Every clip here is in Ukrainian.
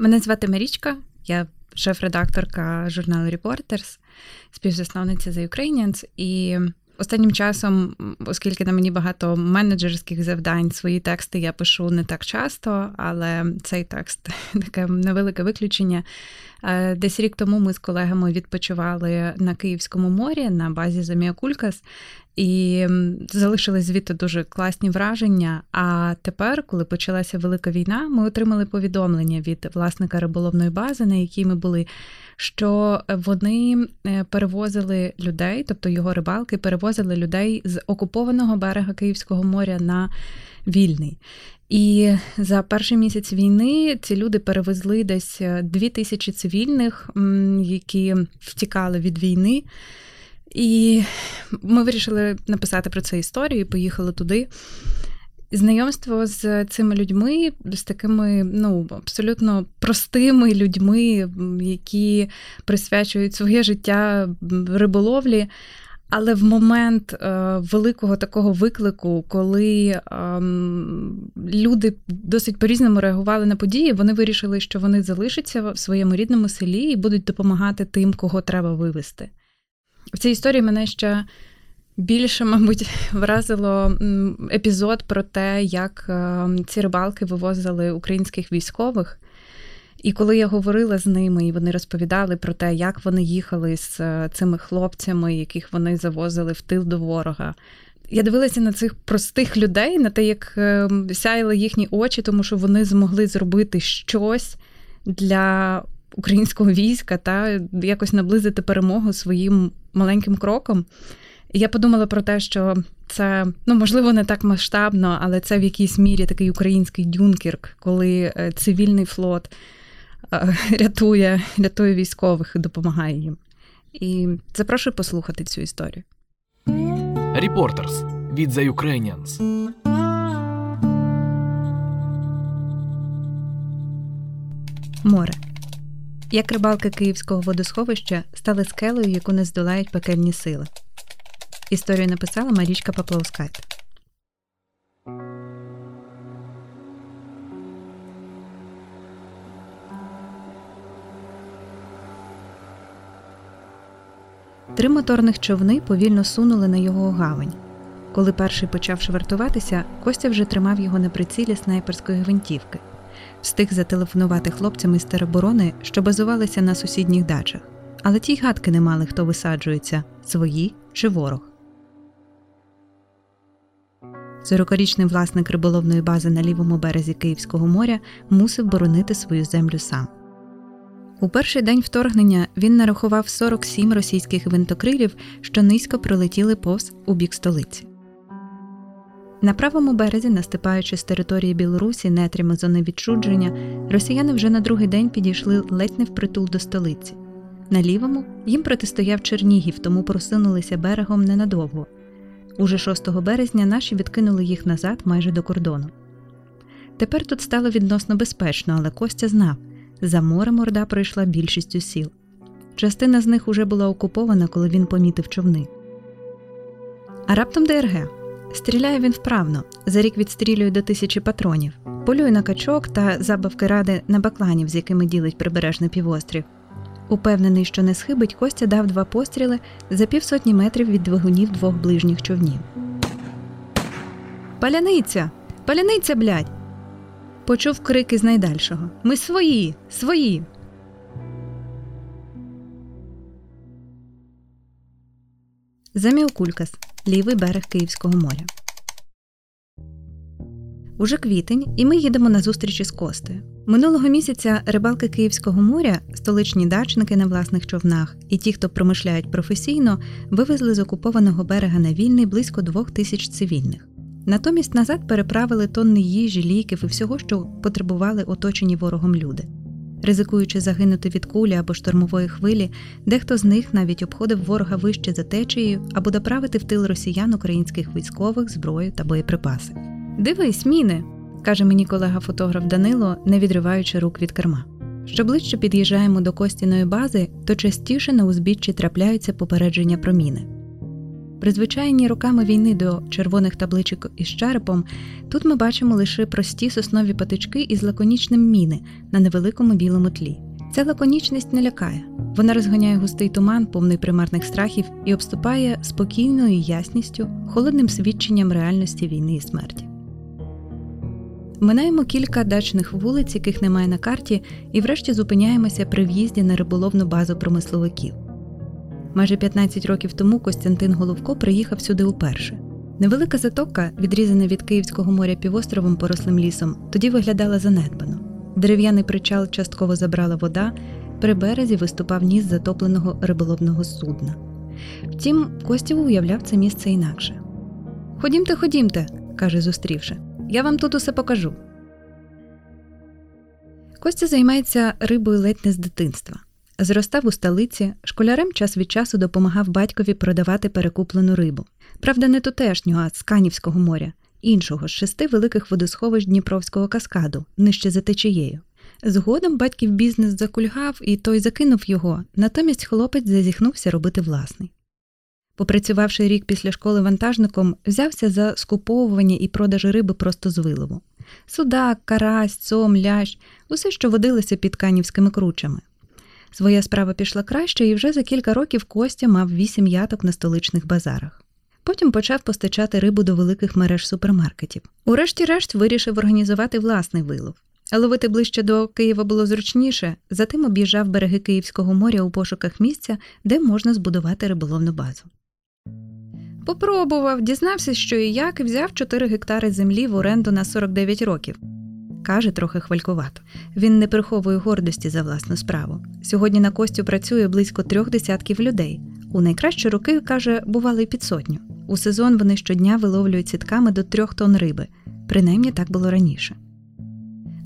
Мене звати Марічка, я шеф-редакторка журналу Reporters, співзасновниця The Ukrainians. І останнім часом, оскільки на мені багато менеджерських завдань, свої тексти я пишу не так часто, але цей текст таке невелике виключення. Е, десь рік тому ми з колегами відпочивали на Київському морі на базі Замія Кулькас і залишили звідти дуже класні враження. А тепер, коли почалася велика війна, ми отримали повідомлення від власника риболовної бази, на якій ми були, що вони е, перевозили людей, тобто його рибалки, перевозили людей з окупованого берега Київського моря на вільний. І за перший місяць війни ці люди перевезли десь е, дві тисячі цивільних, які втікали від війни. І ми вирішили написати про це історію, і поїхали туди. Знайомство з цими людьми, з такими ну, абсолютно простими людьми, які присвячують своє життя риболовлі. Але в момент е, великого такого виклику, коли е, люди досить по-різному реагували на події, вони вирішили, що вони залишаться в своєму рідному селі і будуть допомагати тим, кого треба вивезти. В цій історії мене ще більше, мабуть, вразило епізод про те, як е, ці рибалки вивозили українських військових. І коли я говорила з ними, і вони розповідали про те, як вони їхали з е, цими хлопцями, яких вони завозили в тил до ворога. Я дивилася на цих простих людей, на те, як е, сяяли їхні очі, тому що вони змогли зробити щось для українського війська та якось наблизити перемогу своїм маленьким кроком. І я подумала про те, що це ну можливо не так масштабно, але це в якійсь мірі такий український Дюнкерк, коли е, цивільний флот е, рятує, рятує військових і допомагає їм. І запрошую послухати цю історію. Reporters від The Ukrainians. Море. Як рибалки Київського водосховища стали скелею, яку не здолають пекельні сили. Історію написала Марічка Папловскайт. Три моторних човни повільно сунули на його гавань. Коли перший почав швартуватися, Костя вже тримав його на прицілі снайперської гвинтівки встиг зателефонувати хлопцям із тероборони, що базувалися на сусідніх дачах, але ті гадки не мали, хто висаджується свої чи ворог. Сорокарічний власник риболовної бази на лівому березі Київського моря мусив боронити свою землю сам. У перший день вторгнення він нарахував 47 російських гвинтокрилів, що низько пролетіли повз у бік столиці. На правому березі, наступаючи з території Білорусі нетрями зони відчудження, росіяни вже на другий день підійшли ледь не впритул до столиці. На лівому їм протистояв Чернігів, тому просунулися берегом ненадовго. Уже 6 березня наші відкинули їх назад майже до кордону. Тепер тут стало відносно безпечно, але Костя знав за морем Орда пройшла більшістю сіл. Частина з них уже була окупована, коли він помітив човни. А раптом ДРГ. Стріляє він вправно, за рік відстрілює до тисячі патронів, полює на качок та забавки ради на бакланів, з якими ділить прибережний півострів. Упевнений, що не схибить, Костя дав два постріли за півсотні метрів від двигунів двох ближніх човнів. Паляниця! Паляниця, блядь!» Почув крики з найдальшого. Ми свої, свої. Заміл Кулькас лівий берег Київського моря. Уже квітень, і ми їдемо на зустрічі з Костею. Минулого місяця рибалки Київського моря, столичні дачники на власних човнах і ті, хто промишляють професійно, вивезли з окупованого берега на вільний близько двох тисяч цивільних. Натомість назад переправили тонни їжі, ліків і всього, що потребували оточені ворогом люди. Ризикуючи загинути від кулі або штормової хвилі, дехто з них навіть обходив ворога вище за течією або доправити в тил росіян українських військових, зброю та боєприпаси. Дивись, міни, каже мені колега-фотограф Данило, не відриваючи рук від керма. Що ближче під'їжджаємо до Костіної бази, то частіше на узбіччі трапляються попередження про міни. Призвичайні роками війни до червоних табличок із черепом, тут ми бачимо лише прості соснові патички із лаконічним міни на невеликому білому тлі. Ця лаконічність не лякає. Вона розганяє густий туман, повний примарних страхів, і обступає спокійною ясністю, холодним свідченням реальності війни і смерті. Минаємо кілька дачних вулиць, яких немає на карті, і врешті зупиняємося при в'їзді на риболовну базу промисловиків. Майже 15 років тому Костянтин Головко приїхав сюди уперше. Невелика затока, відрізана від Київського моря півостровом порослим лісом, тоді виглядала занедбано. Дерев'яний причал частково забрала вода, при березі виступав ніс затопленого риболовного судна. Втім, Костів уявляв це місце інакше. Ходімте, ходімте, каже, зустрівши. Я вам тут усе покажу. Костя займається рибою ледь не з дитинства. Зростав у столиці, школярем час від часу допомагав батькові продавати перекуплену рибу. Правда, не тутешнього, а з Канівського моря, іншого з шести великих водосховищ Дніпровського каскаду, нижче за течією. Згодом батьків бізнес закульгав, і той закинув його, натомість хлопець зазіхнувся робити власний. Попрацювавши рік після школи вантажником, взявся за скуповування і продаж риби просто з вилову. Судак, карась, цом, лящ усе, що водилося під канівськими кручами. Своя справа пішла краще, і вже за кілька років Костя мав вісім яток на столичних базарах. Потім почав постачати рибу до великих мереж супермаркетів. Урешті-решт вирішив організувати власний вилов. Ловити ближче до Києва було зручніше, затим об'їжджав береги Київського моря у пошуках місця, де можна збудувати риболовну базу. Попробував, дізнався, що і як, і взяв 4 гектари землі в оренду на 49 років. Каже, трохи хвалькувато. Він не приховує гордості за власну справу. Сьогодні на Костю працює близько трьох десятків людей. У найкращі роки, каже, бували й під сотню. У сезон вони щодня виловлюють сітками до трьох тонн риби. Принаймні так було раніше.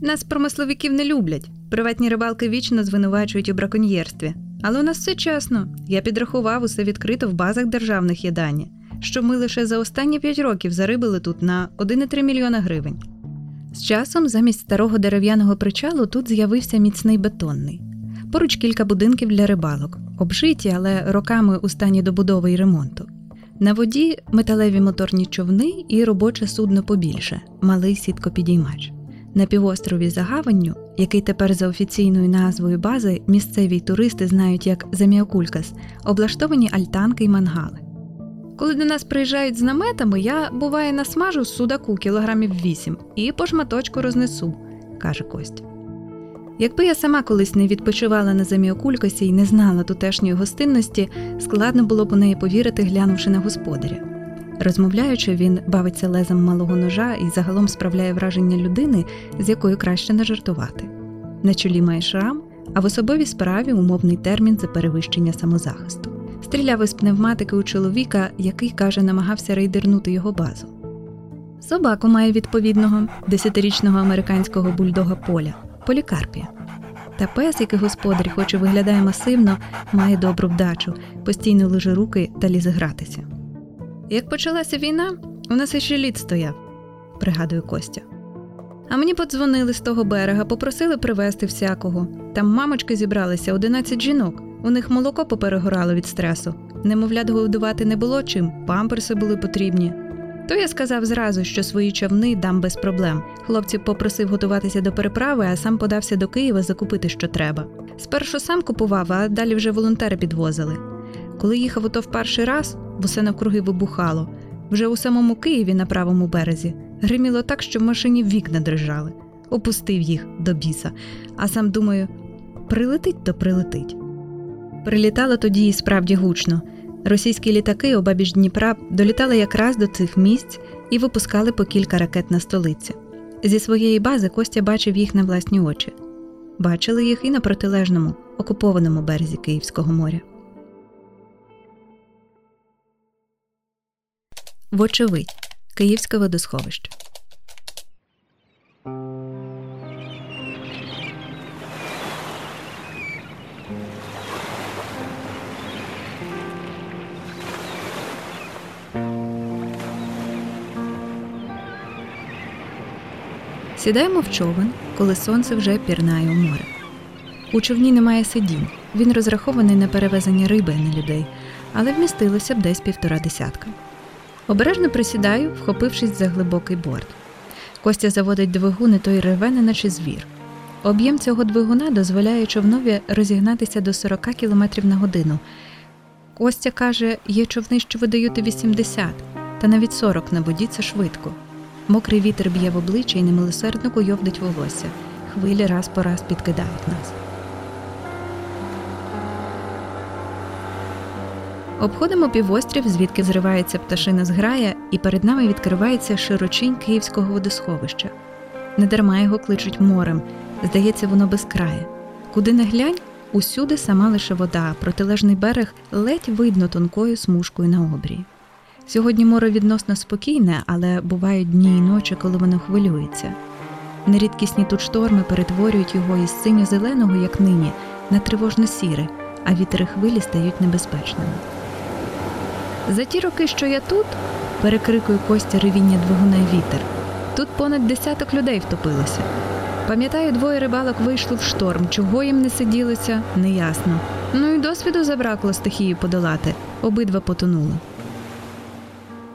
Нас промисловиків не люблять. Приватні рибалки вічно звинувачують у браконьєрстві. Але у нас все чесно. Я підрахував усе відкрито в базах державних єдання, що ми лише за останні 5 років зарибили тут на 1,3 мільйона гривень. З часом замість старого дерев'яного причалу тут з'явився міцний бетонний. Поруч кілька будинків для рибалок, обжиті, але роками у стані добудови і ремонту. На воді металеві моторні човни і робоче судно побільше малий сіткопідіймач. На півострові за гаванню, який тепер за офіційною назвою бази місцеві туристи знають як Заміокулькас, облаштовані альтанки й мангали. Коли до нас приїжджають з наметами, я буває насмажу судаку кілограмів вісім і по шматочку рознесу, каже Костя. Якби я сама колись не відпочивала на Заміокулькасі і не знала тутешньої гостинності, складно було б у неї повірити, глянувши на господаря. Розмовляючи, він бавиться лезом малого ножа і загалом справляє враження людини, з якою краще не жартувати. На чолі має шрам, а в особовій справі умовний термін за перевищення самозахисту. Стріляв із пневматики у чоловіка, який, каже, намагався рейдернути його базу. Собаку має відповідного десятирічного американського бульдога поля полікарпія. Та пес, який господар, хоч і виглядає масивно, має добру вдачу, постійно лиже руки та лізе гратися. Як почалася війна, у нас іще лід стояв, пригадує Костя. А мені подзвонили з того берега, попросили привезти всякого. Там мамочки зібралися 11 жінок. У них молоко поперегорало від стресу. Немовлят годувати не було чим, памперси були потрібні. То я сказав зразу, що свої човни дам без проблем. Хлопців попросив готуватися до переправи, а сам подався до Києва закупити, що треба. Спершу сам купував, а далі вже волонтери підвозили. Коли їхав ото в перший раз, все навкруги вибухало. Вже у самому Києві на правому березі гриміло так, що в машині вікна дрижали. Опустив їх до біса, а сам думаю, прилетить то прилетить. Прилітало тоді і справді гучно. Російські літаки обабіч Дніпра долітали якраз до цих місць і випускали по кілька ракет на столиці. Зі своєї бази Костя бачив їх на власні очі. Бачили їх і на протилежному, окупованому березі Київського моря. Вочевидь, Київське водосховище. Сідаємо в човен, коли сонце вже пірнає у море. У човні немає сидінь. Він розрахований на перевезення риби, а не людей. але вмістилося б десь півтора десятка. Обережно присідаю, вхопившись за глибокий борт. Костя заводить двигун і той реве, наче звір. Об'єм цього двигуна дозволяє човнові розігнатися до 40 км на годину. Костя каже, є човни, що видають 80, та навіть 40 на воді це швидко. Мокрий вітер б'є в обличчя і немилосердно куйовдить волосся. Хвилі раз по раз підкидають нас. Обходимо півострів, звідки зривається пташина зграя, і перед нами відкривається широчинь київського водосховища. Недарма його кличуть морем, здається, воно безкрає. Куди не глянь, усюди сама лише вода, протилежний берег ледь видно тонкою смужкою на обрії. Сьогодні море відносно спокійне, але бувають дні і ночі, коли воно хвилюється. Нерідкісні тут шторми перетворюють його із синьо-зеленого, як нині, на тривожно сіре, а вітери хвилі стають небезпечними. За ті роки, що я тут, перекрикує Костя ревіння двигуна й вітер. Тут понад десяток людей втопилося. Пам'ятаю, двоє рибалок вийшли в шторм. Чого їм не сиділося, неясно. Ну і досвіду забракло стихію подолати, обидва потонули.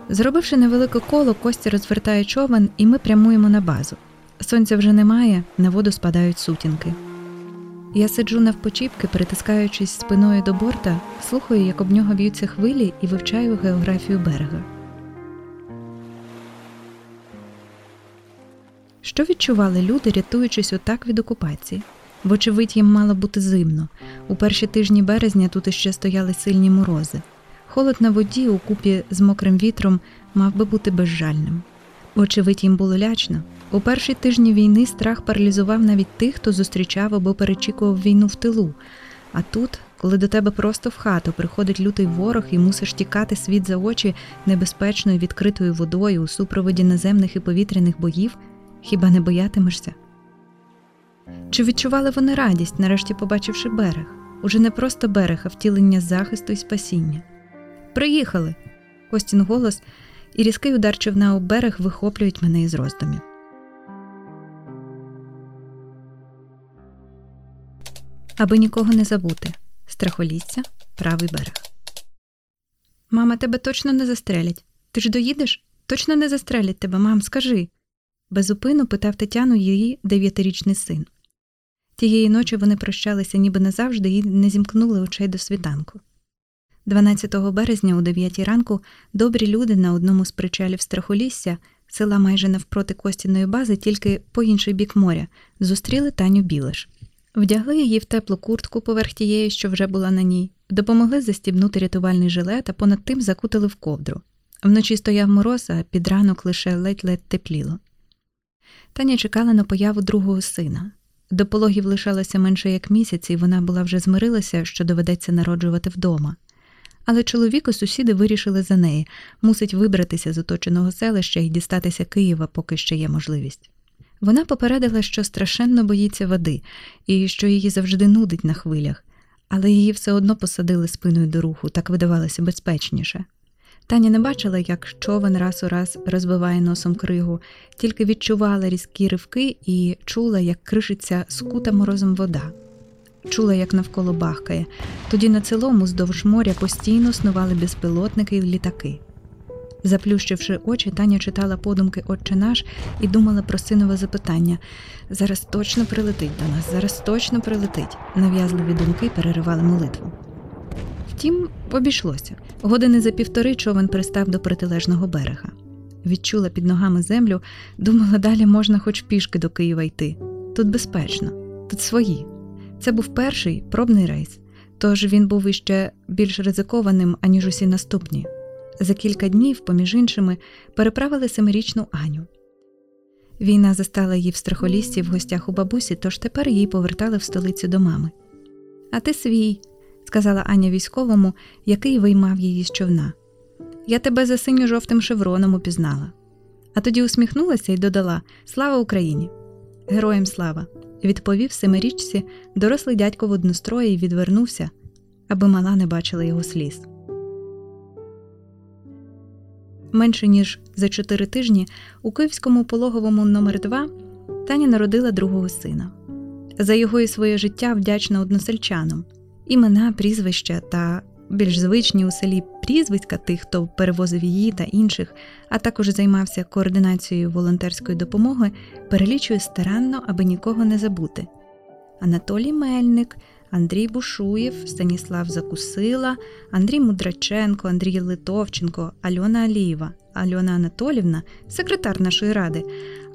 Зробивши невелике коло, Костя розвертає човен, і ми прямуємо на базу. Сонця вже немає, на воду спадають сутінки. Я сиджу навпочіпки, притискаючись спиною до борта, слухаю, як об нього б'ються хвилі і вивчаю географію берега. Що відчували люди, рятуючись отак від окупації? Вочевидь, їм мало бути зимно. У перші тижні березня тут іще стояли сильні морози. Холод на воді у купі з мокрим вітром мав би бути безжальним. Вочевидь, їм було лячно. У перші тижні війни страх паралізував навіть тих, хто зустрічав або перечікував війну в тилу. А тут, коли до тебе просто в хату приходить лютий ворог і мусиш тікати світ за очі небезпечною відкритою водою у супроводі наземних і повітряних боїв, хіба не боятимешся? Чи відчували вони радість, нарешті побачивши берег? Уже не просто берег, а втілення захисту і спасіння. Приїхали. Костін голос і різкий удар човна у берег вихоплюють мене із роздумів. Аби нікого не забути. Страхолісся, правий берег. Мама, тебе точно не застрелять. Ти ж доїдеш? Точно не застрелять тебе, мам, скажи. Безупину питав Тетяну її дев'ятирічний син. Тієї ночі вони прощалися ніби назавжди і не зімкнули очей до світанку. 12 березня о 9 ранку добрі люди на одному з причалів страхолісся, села майже навпроти Костіної бази, тільки по інший бік моря, зустріли Таню Білиш. Вдягли її в теплу куртку поверх тієї, що вже була на ній, допомогли застібнути рятувальний жилет, а понад тим закутили в ковдру. Вночі стояв мороз, а під ранок лише ледь-ледь тепліло. Таня чекала на появу другого сина. До пологів лишалося менше як місяць, і вона була вже змирилася, що доведеться народжувати вдома. Але чоловік і сусіди вирішили за неї мусить вибратися з оточеного селища і дістатися Києва, поки ще є можливість. Вона попередила, що страшенно боїться води і що її завжди нудить на хвилях, але її все одно посадили спиною до руху, так видавалося безпечніше. Таня не бачила, як човен раз у раз розбиває носом кригу, тільки відчувала різкі ривки і чула, як кришиться скута морозом вода. Чула, як навколо бахкає. Тоді на цілому здовж моря постійно снували безпілотники і літаки. Заплющивши очі, Таня читала подумки Отче наш і думала про синове запитання зараз точно прилетить до нас, зараз точно прилетить. Нав'язливі думки переривали молитву. Втім, обійшлося. Години за півтори човен пристав до протилежного берега. Відчула під ногами землю, думала, далі можна хоч пішки до Києва йти. Тут безпечно, тут свої. Це був перший пробний рейс, тож він був іще більш ризикованим, аніж усі наступні. За кілька днів, поміж іншими, переправили семирічну Аню. Війна застала її в страхолісті в гостях у бабусі, тож тепер її повертали в столицю до мами. А ти свій, сказала Аня військовому, який виймав її з човна. Я тебе за синьо жовтим шевроном упізнала. А тоді усміхнулася і додала Слава Україні! Героям слава! Відповів семирічці дорослий дядько в однострої і відвернувся, аби мала не бачила його сліз. Менше ніж за чотири тижні у київському пологовому номер 2 Таня народила другого сина. За його і своє життя вдячна односельчанам імена, прізвища та більш звичні у селі прізвиська тих, хто перевозив її та інших, а також займався координацією волонтерської допомоги, перелічує старанно, аби нікого не забути. Анатолій Мельник, Андрій Бушуєв, Станіслав Закусила, Андрій Мудраченко, Андрій Литовченко, Альона Алієва, Альона Анатолівна, секретар нашої ради,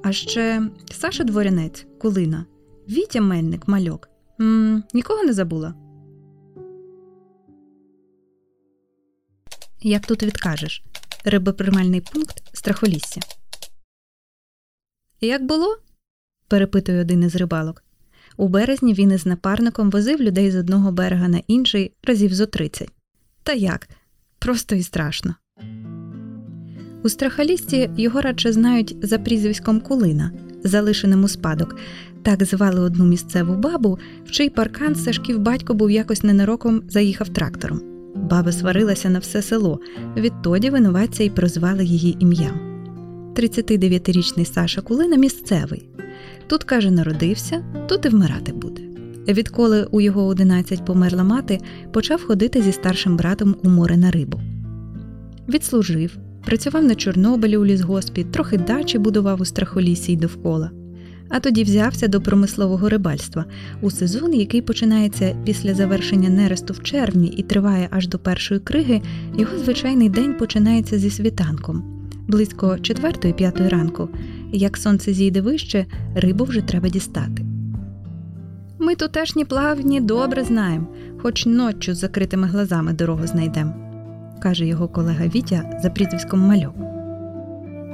а ще Саша Дворянець, Кулина, Вітя Мельник, мальок. М-м, Нікого не забула. Як тут відкажеш? Рибоприймальний пункт страхолісся. Як було? перепитує один із рибалок. У березні він із напарником возив людей з одного берега на інший разів зо 30. Та як? Просто і страшно. У страхалісті його радше знають за прізвиськом Кулина, залишеним у спадок. Так звали одну місцеву бабу, в чий паркан Сашків батько був якось ненароком заїхав трактором. Баба сварилася на все село, відтоді винуватця й прозвали її ім'ям. 39-річний Саша Кулина місцевий. Тут, каже, народився, тут і вмирати буде. Відколи у його 11 померла мати, почав ходити зі старшим братом у море на рибу. Відслужив, працював на Чорнобилі у лісгоспі, трохи дачі будував у страхолісі й довкола. А тоді взявся до промислового рибальства у сезон, який починається після завершення нересту в червні і триває аж до першої криги, його звичайний день починається зі світанком. Близько 4-5 ранку, як сонце зійде вище, рибу вже треба дістати. Ми тутешні плавні добре знаємо, хоч ноччю з закритими глазами дорогу знайдемо, каже його колега Вітя за прізвиськом Мальок.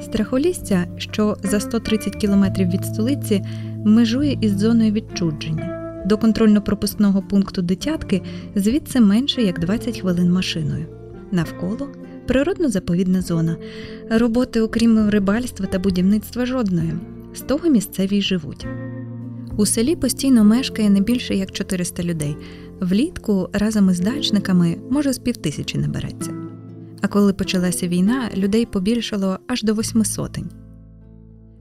Страхолістя, що за 130 кілометрів від столиці, межує із зоною відчудження. До контрольно-пропускного пункту дитятки звідси менше як 20 хвилин машиною. Навколо природно-заповідна зона. Роботи, окрім рибальства та будівництва, жодної. З того місцеві й живуть. У селі постійно мешкає не більше як 400 людей. Влітку разом із дачниками може з півтисячі набереться. А коли почалася війна, людей побільшало аж до восьми сотень.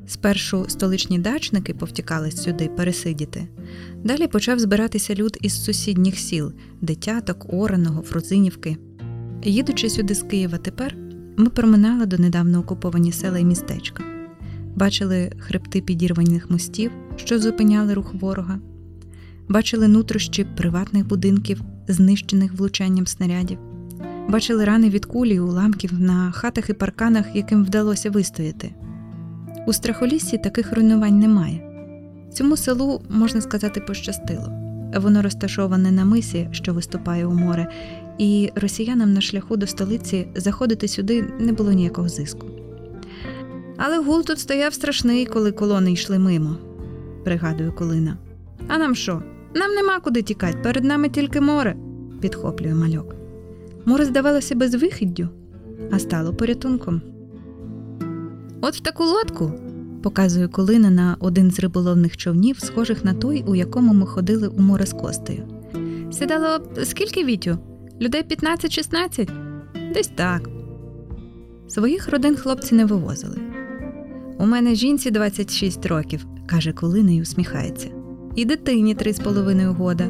Спершу столичні дачники повтікались сюди пересидіти. Далі почав збиратися люд із сусідніх сіл Дитяток, Ораного, Фрузинівки. Їдучи сюди з Києва тепер, ми проминали до недавно окуповані села і містечка, бачили хребти підірваних мостів, що зупиняли рух ворога, бачили нутрощі приватних будинків, знищених влучанням снарядів, бачили рани від кулі і уламків на хатах і парканах, яким вдалося вистояти. У страхоліссі таких руйнувань немає. Цьому селу, можна сказати, пощастило. Воно розташоване на мисі, що виступає у море, і росіянам на шляху до столиці заходити сюди не було ніякого зиску. Але гул тут стояв страшний, коли колони йшли мимо, пригадує Колина. А нам що? Нам нема куди тікати, перед нами тільки море, підхоплює мальок. Море здавалося безвихіддю, а стало порятунком. От в таку лодку, показує Колина на один з риболовних човнів, схожих на той, у якому ми ходили у море з костею. Сідало скільки вітю? Людей 15-16? Десь так. Своїх родин хлопці не вивозили. У мене жінці 26 років, каже Колина і усміхається. І дитині три з половиною года.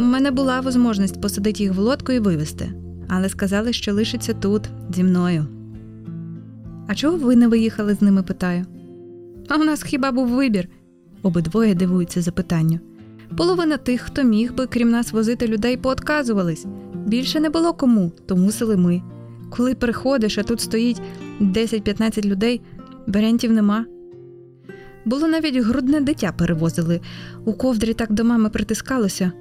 У мене була можливість посадити їх в лодку і вивезти, але сказали, що лишиться тут, зі мною. А чого ви не виїхали з ними? питаю. А у нас хіба був вибір? Обидвоє дивуються запитанню. Половина тих, хто міг би, крім нас, возити людей, поотказувались. Більше не було кому, то мусили ми. Коли приходиш, а тут стоїть 10-15 людей, варіантів нема. Було навіть грудне дитя перевозили, у ковдрі так до мами притискалося.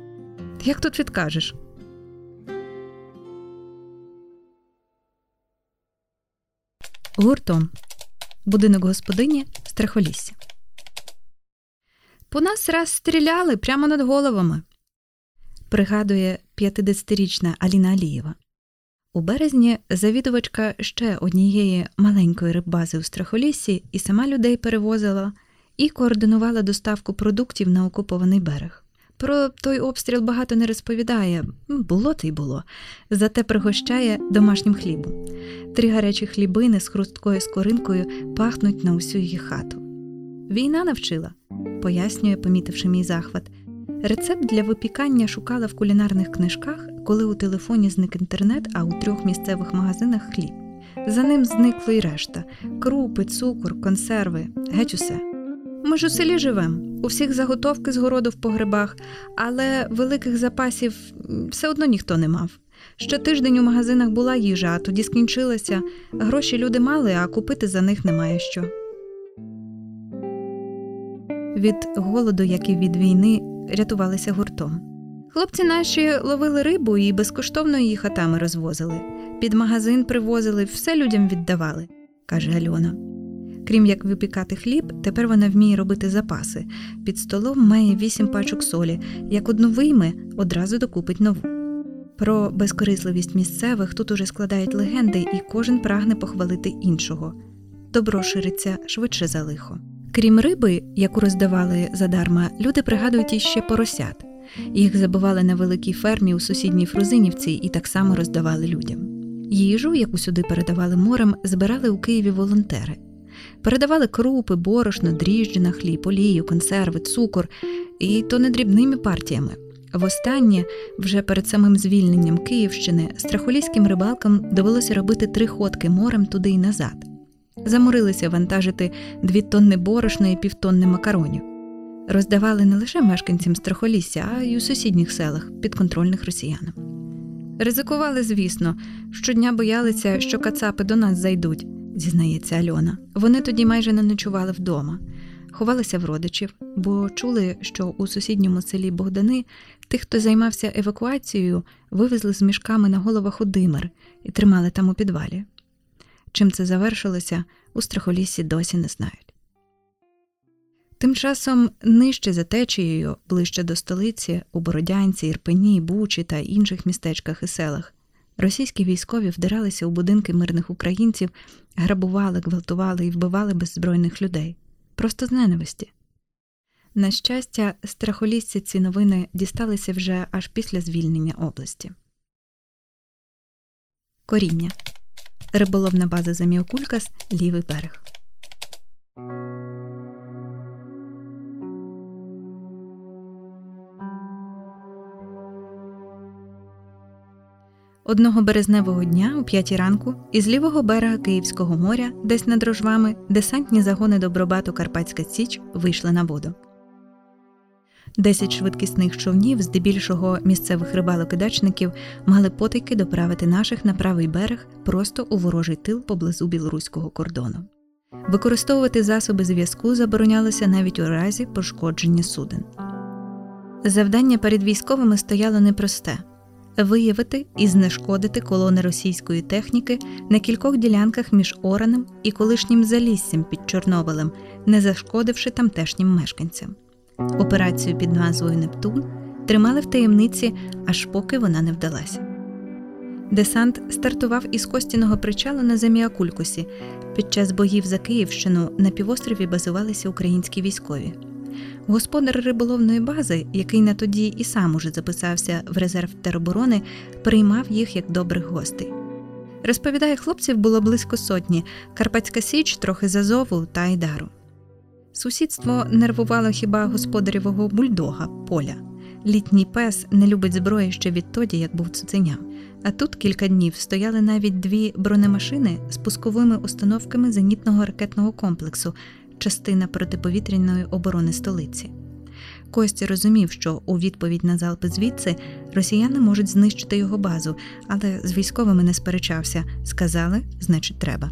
Як тут відкажеш? Гуртом будинок господині страхолісся. По нас раз стріляли прямо над головами, пригадує 50-річна Аліна Алієва. У березні завідувачка ще однієї маленької риббази у страхолісі і сама людей перевозила і координувала доставку продуктів на окупований берег. Про той обстріл багато не розповідає, було то й було, зате пригощає домашнім хлібом. Три гарячі хлібини з хрусткою скоринкою пахнуть на усю її хату. Війна навчила, пояснює, помітивши мій захват. Рецепт для випікання шукала в кулінарних книжках, коли у телефоні зник інтернет, а у трьох місцевих магазинах хліб. За ним зникло й решта крупи, цукор, консерви, геть усе. Ми ж у селі живемо, у всіх заготовки з городу в погребах, але великих запасів все одно ніхто не мав. Ще тиждень у магазинах була їжа, а тоді скінчилася. Гроші люди мали, а купити за них немає що. Від голоду, як і від війни, рятувалися гуртом. Хлопці наші ловили рибу і безкоштовно її хатами розвозили. Під магазин привозили, все людям віддавали, каже Альона. Крім як випікати хліб, тепер вона вміє робити запаси. Під столом має вісім пачок солі. Як одну вийме, одразу докупить нову. Про безкорисливість місцевих тут уже складають легенди, і кожен прагне похвалити іншого. Добро шириться швидше за лихо. Крім риби, яку роздавали задарма, люди пригадують іще поросят. Їх забивали на великій фермі у сусідній Фрузинівці і так само роздавали людям. Їжу, яку сюди передавали морем, збирали у Києві волонтери. Передавали крупи, борошно, дріжджі на хліб, олію, консерви, цукор, і то не дрібними партіями. Востаннє, вже перед самим звільненням Київщини, страхоліським рибалкам довелося робити три ходки морем туди й назад. Заморилися вантажити дві тонни борошна і півтонни макаронів. Роздавали не лише мешканцям страхолісся, а й у сусідніх селах, підконтрольних росіянам. Ризикували, звісно, щодня боялися, що кацапи до нас зайдуть, зізнається Альона. Вони тоді майже не ночували вдома, ховалися в родичів, бо чули, що у сусідньому селі Богдани тих, хто займався евакуацією, вивезли з мішками на головах у димер і тримали там у підвалі. Чим це завершилося, у страхоліссі досі не знають. Тим часом нижче за течією, ближче до столиці, у Бородянці, Ірпені, Бучі та інших містечках і селах, російські військові вдиралися у будинки мирних українців, грабували, гвалтували і вбивали беззбройних людей просто з ненависті. На щастя, страхолісці ці новини дісталися вже аж після звільнення області. Коріння Риболовна база Заміокулькас, лівий берег. Одного березневого дня о п'ятій ранку із лівого берега Київського моря, десь над рожвами, десантні загони добробату Карпатська Січ вийшли на воду. Десять швидкісних човнів, здебільшого місцевих рибалок і дачників, мали потайки доправити наших на правий берег просто у ворожий тил поблизу білоруського кордону. Використовувати засоби зв'язку заборонялося навіть у разі пошкодження суден. Завдання перед військовими стояло непросте виявити і знешкодити колони російської техніки на кількох ділянках між Оранем і колишнім Заліссям під Чорнобилем, не зашкодивши тамтешнім мешканцям. Операцію під назвою Нептун тримали в таємниці, аж поки вона не вдалася. Десант стартував із Костіного причалу на Заміакулькусі. Під час боїв за Київщину на півострові базувалися українські військові. Господар риболовної бази, який на тоді і сам уже записався в резерв тероборони, приймав їх як добрих гостей. Розповідає, хлопців було близько сотні, Карпатська Січ трохи зазову та Айдару. Сусідство нервувало хіба господарєвого бульдога поля. Літній пес не любить зброї ще відтоді, як був цуценям. А тут кілька днів стояли навіть дві бронемашини з пусковими установками зенітного ракетного комплексу, частина протиповітряної оборони столиці. Костя розумів, що у відповідь на залпи звідси росіяни можуть знищити його базу, але з військовими не сперечався сказали, значить, треба.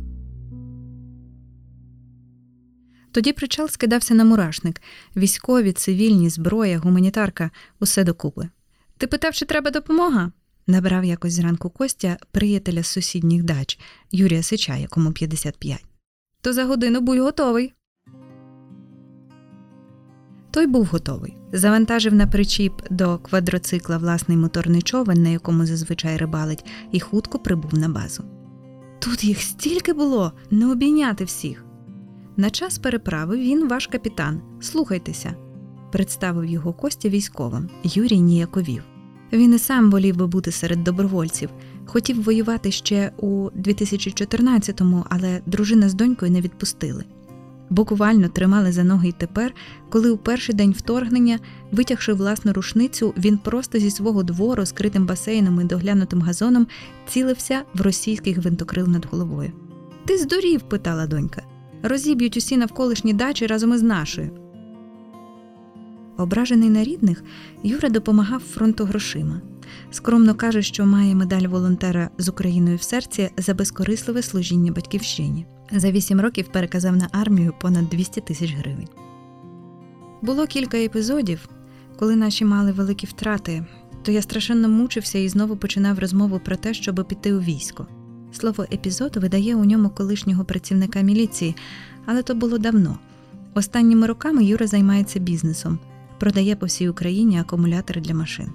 Тоді причал скидався на мурашник військові, цивільні, зброя, гуманітарка усе докупи. Ти питав, чи треба допомога? набрав якось зранку Костя приятеля з сусідніх дач Юрія Сича, якому 55. То за годину будь готовий. Той був готовий. Завантажив на причіп до квадроцикла власний моторний човен, на якому зазвичай рибалить, і хутко прибув на базу. Тут їх стільки було, не обійняти всіх. На час переправи він ваш капітан. Слухайтеся, представив його Костя військовим. Юрій ніяковів. Він і сам волів би бути серед добровольців. Хотів воювати ще у 2014-му, але дружина з донькою не відпустили. Буквально тримали за ноги й тепер, коли у перший день вторгнення, витягши власну рушницю, він просто зі свого двору, скритим басейном і доглянутим газоном, цілився в російський гвинтокрил над головою. Ти здурів? питала донька. Розіб'ють усі навколишні дачі разом із нашою. Ображений на рідних, Юра допомагав фронту грошима. Скромно каже, що має медаль волонтера з Україною в серці за безкорисливе служіння батьківщині. За вісім років переказав на армію понад 200 тисяч гривень. Було кілька епізодів, коли наші мали великі втрати, то я страшенно мучився і знову починав розмову про те, щоб піти у військо. Слово епізод видає у ньому колишнього працівника міліції, але то було давно. Останніми роками Юра займається бізнесом, продає по всій Україні акумулятори для машин.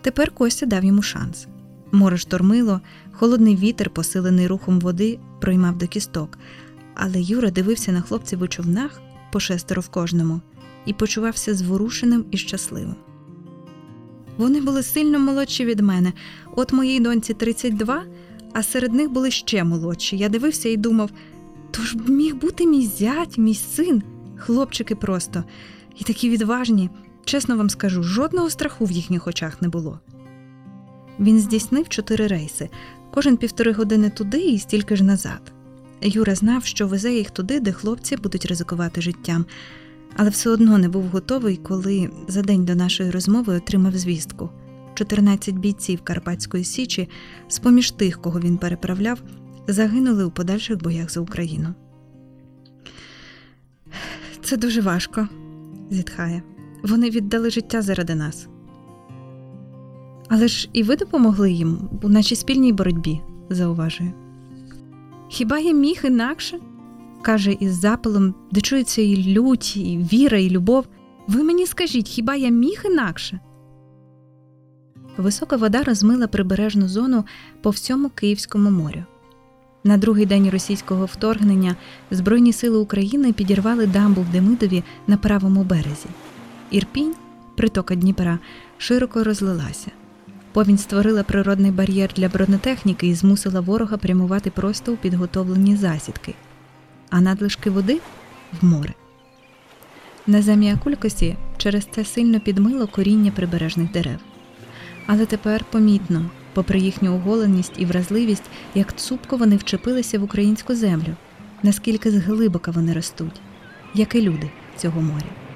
Тепер Костя дав йому шанс. Море штормило, холодний вітер, посилений рухом води, проймав до кісток, але Юра дивився на хлопців у човнах по шестеро в кожному і почувався зворушеним і щасливим. Вони були сильно молодші від мене. От моїй доньці 32, а серед них були ще молодші. Я дивився і думав: то ж міг бути мій зять, мій син, хлопчики просто, і такі відважні. Чесно вам скажу, жодного страху в їхніх очах не було. Він здійснив чотири рейси, кожен півтори години туди і стільки ж назад. Юра знав, що везе їх туди, де хлопці будуть ризикувати життям, але все одно не був готовий, коли за день до нашої розмови отримав звістку. 14 бійців Карпатської Січі, з поміж тих, кого він переправляв, загинули у подальших боях за Україну. Це дуже важко, зітхає. Вони віддали життя заради нас. Але ж і ви допомогли їм у нашій спільній боротьбі, зауважує. Хіба я міг інакше? каже із запалом, де чується і лють, і віра, і любов. Ви мені скажіть, хіба я міг інакше? Висока вода розмила прибережну зону по всьому Київському морю. На другий день російського вторгнення Збройні сили України підірвали дамбу в Демидові на правому березі. Ірпінь, притока Дніпра, широко розлилася. Повінь створила природний бар'єр для бронетехніки і змусила ворога прямувати просто у підготовлені засідки, а надлишки води в море. На заміакулькосі через це сильно підмило коріння прибережних дерев. Але тепер помітно, попри їхню оголеність і вразливість, як цупко вони вчепилися в українську землю, наскільки зглибока вони ростуть, як і люди цього моря.